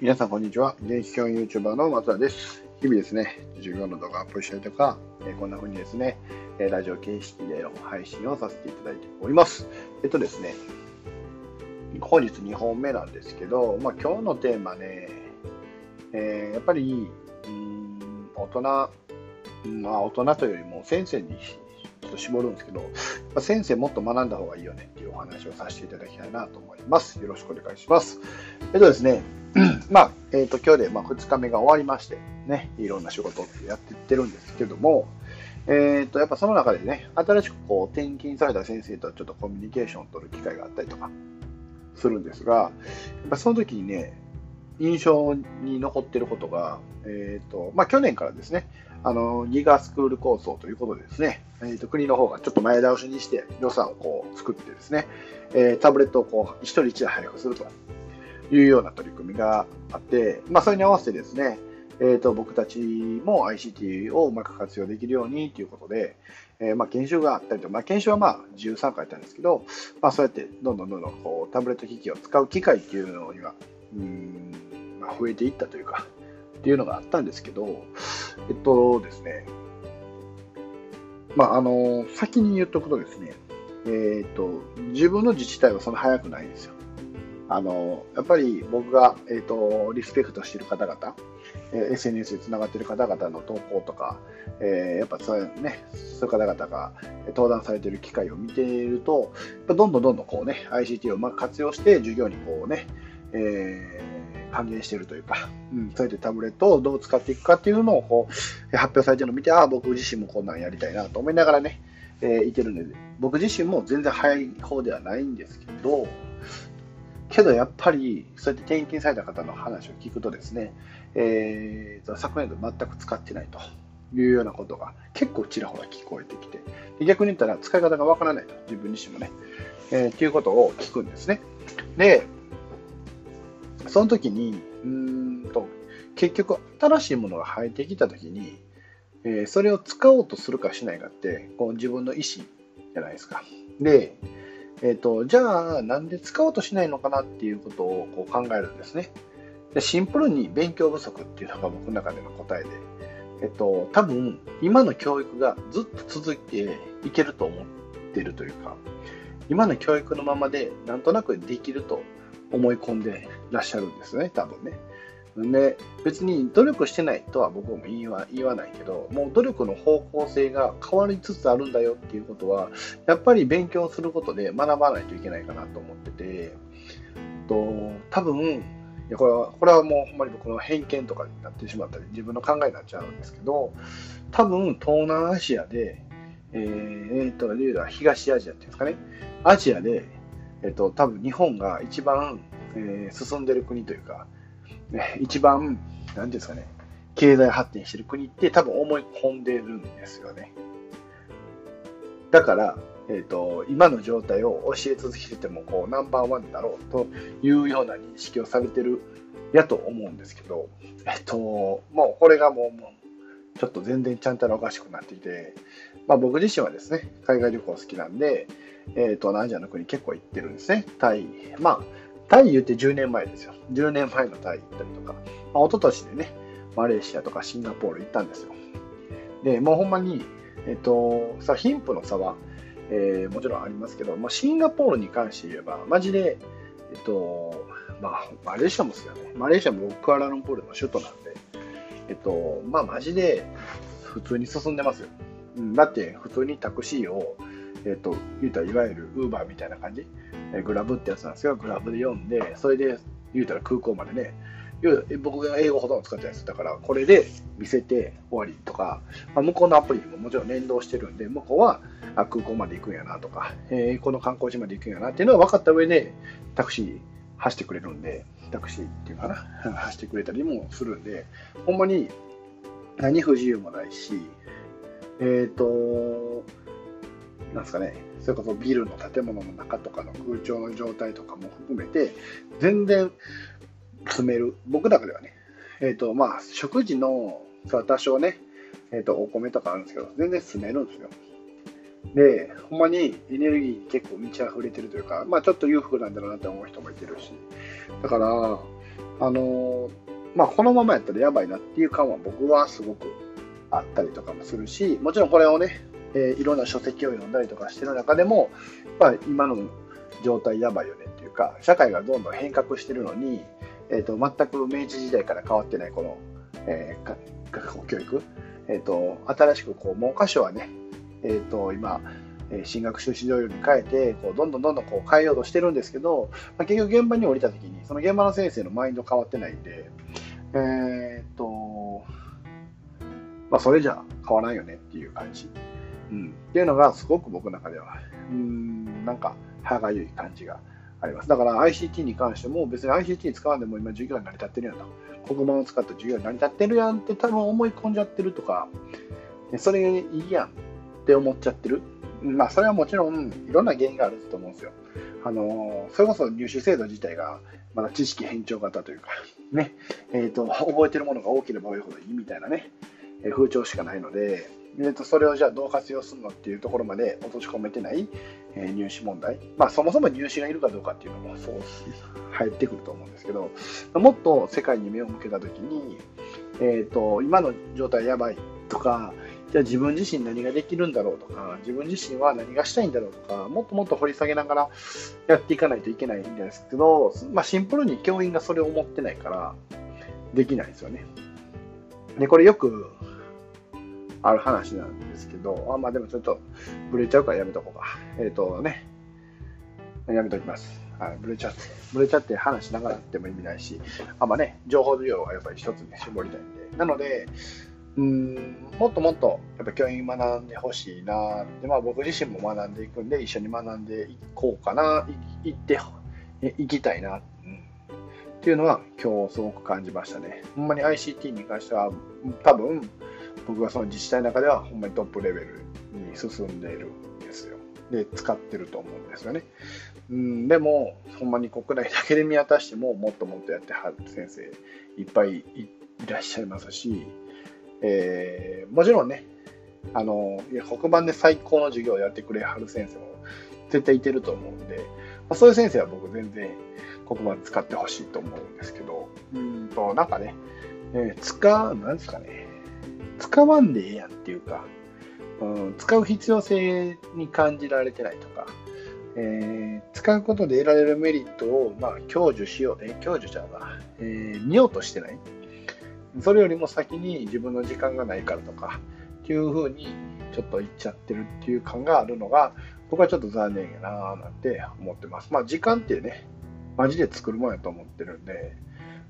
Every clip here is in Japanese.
皆さん、こんにちは。電気教員 YouTuber の松田です。日々ですね、授業の動画アップしたりとか、えこんな風にですね、えラジオ形式での配信をさせていただいております。えっとですね、本日2本目なんですけど、まあ、今日のテーマね、えーやっぱり、うん、大人、まあ、大人というよりも先生にちょっと絞るんですけど、やっぱ先生もっと学んだ方がいいよねっていうお話をさせていただきたいなと思います。よろしくお願いします。えっとですね、まあ、えっ、と、今日でまあ2日目が終わりまして、ね、いろんな仕事ってやってってるんですけども、えっ、と、やっぱその中でね、新しくこう転勤された先生とちょっとコミュニケーションを取る機会があったりとかするんですが、やっぱその時にね、印象に残ってることが、えっ、と、まあ、去年からですね、あの、ギガスクール構想ということでですね、えっ、と、国の方がちょっと前倒しにして予算をこう作ってですね、えータブレットをこう、一人一台配布するというような取り組みがあって、まあ、それに合わせてですね、えー、と僕たちも ICT をうまく活用できるようにということで、えーまあ、研修があったりと、まあ、研修はまあ自由参加やったんですけど、まあ、そうやってどんどんどんどんこうタブレット機器を使う機会っていうのにはうん、まあ、増えていったというかっていうのがあったんですけどえっとですねまああの先に言っとくとですねえっと自分の自治体はそんな早くないんですよ。あのやっぱり僕が、えー、とリスペクトしている方々、えー SNS でつながっている方々の投稿とか、えーやっぱそういう,、ね、そういう方々が登壇されている機会を見ていると、どんどんどんどんこう、ね、ICT をうまく活用して、授業にこう、ねえー還元しているというか、うん、そうやってタブレットをどう使っていくかっていうのをこう発表されているのを見て、ああ、僕自身もこんなんやりたいなと思いながらね、えーいてるので、僕自身も全然早い方ではないんですけど、けどやっぱりそうやって転勤された方の話を聞くとですね、えー昨年度全く使ってないというようなことが結構ちらほら聞こえてきて逆に言ったら使い方がわからないと自分自身もね、えー、っていうことを聞くんですね。でその時にうんと結局新しいものが入ってきた時に、えーそれを使おうとするかしないかってこう自分の意思じゃないですか。でえー、とじゃあなんで使おうとしないのかなっていうことをこう考えるんですね。でシンプルに勉強不足っていうのが僕の中での答えで、えっと、多分今の教育がずっと続いていけると思ってるというか今の教育のままでなんとなくできると思い込んでらっしゃるんですね多分ね。で別に努力してないとは僕も言わ言わないけどもう努力の方向性が変わりつつあるんだよっていうことはやっぱり勉強することで学ばないといけないかなと思っててと多分いやこれはこれはもうほんまに僕の偏見とかになってしまったり自分の考えになっちゃうんですけど多分東南アジアでえー、えーと例えば東アジアっていうんですかね。アジアでえっ、と多分日本が一番、えー進んでる国というか、一番、なんていうんですかね、経済発展してる国って多分思い込んでるんですよね。だから、えっ、と、今の状態を教え続けても、こう、ナンバーワンだろうというような認識をされてるやと思うんですけど、えっ、と、もうこれがもう、ちょっと全然ちゃんとおかしくなっていて、まあ僕自身はですね、海外旅行好きなんで、えっ、と、アジアの国結構行ってるんですね。タイ、まあ、タイ言って10年前ですよ。10年前のタイ行ったりとか、まあ、一昨年でね、マレーシアとかシンガポール行ったんですよ。で、もうほんまに、えっと、さ、貧富の差は、えーもちろんありますけど、まあ、シンガポールに関して言えば、マジで、えっと、まあ、マレーシアもですよね。マレーシアもクアラルンプールの首都なんで、えっと、まあ、マジで普通に進んでますよ。だって、普通にタクシーを、えっと、言うたらいわゆるウーバーみたいな感じ、えグラブってやつなんですけど、グラブで読んで、それで言うたら空港までね、僕が英語ほとんど使ってないです。だから、これで見せて終わりとか、まあ、向こうのアプリももちろん連動してるんで、向こうはあ空港まで行くんやなとか、えーこの観光地まで行くんやなっていうのは分かった上で、タクシー走ってくれるんで、タクシーっていうかな、走ってくれたりもするんで、ほんまに何不自由もないし、えっ、と、なんですかね、それこそビルの建物の中とかの空調の状態とかも含めて、全然詰める、僕の中ではね、えっ、と、まあ、食事の、さ多少ね、えっ、と、お米とかあるんですけど、全然住めるんですよ。で、ほんまにエネルギーに結構満ち溢れてるというか、まあちょっと裕福なんだろうなって思う人もいてるし、だから、あのまあ、このままやったらやばいなっていう感は僕はすごくあったりとかもするし、もちろんこれをね、えー、いろんな書籍を読んだりとかしてる中でも、まあ、今の状態やばいよねっていうか、社会がどんどん変革してるのに、えーと、全く明治時代から変わってないこの、えー、学校教育、えーと、新しくこう文科省はね、えーと、今、進学修士導に変えてこうどんどんどんどんこう変えようとしてるんですけど、まあ、結局現場に降りた時にその現場の先生のマインド変わってないんで、えっ、とまあ、それじゃ変わらんよねっていう感じ、うん、っていうのがすごく僕の中ではうんなんか歯がゆい感じがあります。だから ICT に関しても別に ICT 使わんでも今授業に成り立ってるやんと。黒板を使った授業に成り立ってるやんって多分思い込んじゃってるとか、それいいやんって思っちゃってる。まあそれはもちろんいろんな原因があると思うんですよ。あのそれこそ入試制度自体がまだ知識偏重型というか、ね、えっ、ー、と、覚えてるものが多ければ多いほどいいみたいなね、風潮しかないので、えー、とそれをじゃあどう活用するのっていうところまで落とし込めてない、えー、入試問題、まあ、そもそも入試がいるかどうかっていうのもそう入ってくると思うんですけどもっと世界に目を向けた時に、えーと、今の状態やばいとかじゃあ自分自身何ができるんだろうとか自分自身は何がしたいんだろうとかもっともっと掘り下げながらやっていかないといけないんですけど、まあ、シンプルに教員がそれを思ってないからできないですよね。でこれよくある話なんですけど、あまあでもちょっとブレちゃうからやめとこうか。えっ、ー、とね、やめときます。はい、ブレちゃって、ブレちゃって話しながらっても意味ないし、あんまね、情報量はやっぱり一つに絞りたいんで。なので、うん、もっともっとやっぱ教員学んでほしいなで、まあ僕自身も学んでいくんで、一緒に学んでいこうかな、いっていきたいな、うん、っていうのは今日すごく感じましたね。ほんまに ICT に関しては多分、僕はその自治体の中ではほんまにトップレベルに進んでいるんですよ。で、使ってると思うんですよね。うん、でも、ほんまに国内だけで見渡しても、もっともっとやってはる先生いっぱいいらっしゃいますし、えー、もちろんね、あの、いや黒板で最高の授業をやってくれはる先生も絶対いてると思うんで、まあ、そういう先生は僕全然黒板使ってほしいと思うんですけど、うんと、なんかね、えー、使う、なんですかね、使わんでええやんっていうか、うん、使う必要性に感じられてないとか、えー、使うことで得られるメリットを、まあ、享受しよう、え享受じゃうな、えー、見ようとしてない。それよりも先に自分の時間がないからとか、っていうふうにちょっと言っちゃってるっていう感があるのが、僕はちょっと残念やなぁなんて思ってます。まあ、時間ってね、マジで作るもんやと思ってるんで、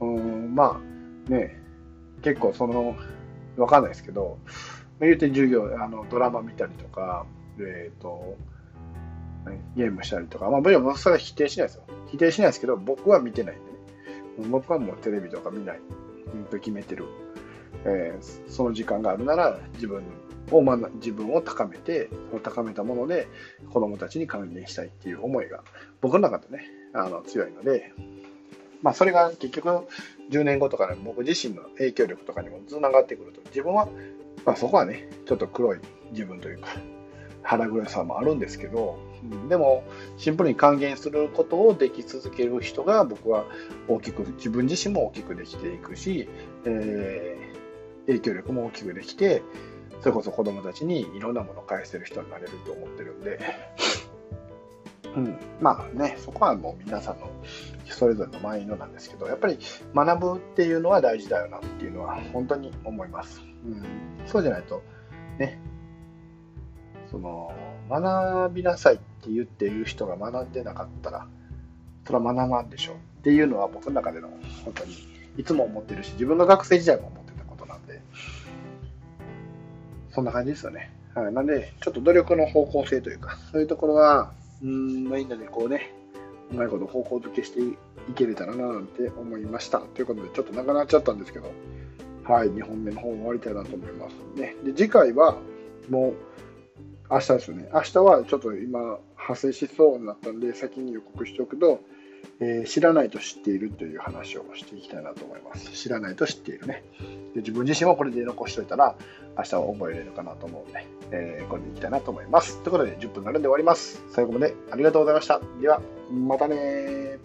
うん、まあ、ね、結構その、わかんないですけど、まあ言うて授業、あのドラマ見たりとか、えっ、ー、と、ゲームしたりとか、まあ、もちろんそれは否定しないですよ。否定しないですけど、僕は見てないんでね。僕はもうテレビとか見ないと決めてる。えー、その時間があるなら自分を、ま、自分を高めて、高めたもので子供たちに還元したいっていう思いが僕の中でね、あの強いので、まあ、それが結局10年後とかで僕自身の影響力とかにもつながってくると。自分は、まあ、そこはねちょっと黒い自分というか腹黒さもあるんですけど、うん、でもシンプルに還元することをでき続ける人が僕は大きく自分自身も大きくできていくし、えー、影響力も大きくできてそれこそ子供たちにいろんなものを返せる人になれると思ってるんで、うん、まあねそこはもう皆さんのそれぞれのマインドなんですけどやっぱり学ぶっていうのは大事だよなっていうのは本当に思います。うん、そうじゃないとねその学びなさいって言ってる人が学んでなかったらそれは学ばんでしょうっていうのは僕の中での本当にいつも思ってるし自分が学生時代も思ってたことなんでそんな感じですよね。はい、なんでちょっと努力の方向性というかそういうところはうんまあみんなでこうねうまいこと方向づけしていけれたらななんて思いました。ということで、ちょっと長くなっちゃったんですけど、はい、2本目の方終わりたいなと思いますね。で、次回はもう明日ですよね。明日はちょっと今発生しそうになったんで、先に予告しておくと、え、知らないと知っているという話をしていきたいなと思います。知らないと知っているね。で自分自身もこれで残しといたら、明日は覚えれるかなと思うので、えー、これでいきたいなと思います。ということで、10分になるんで終わります。最後までありがとうございました。では、またね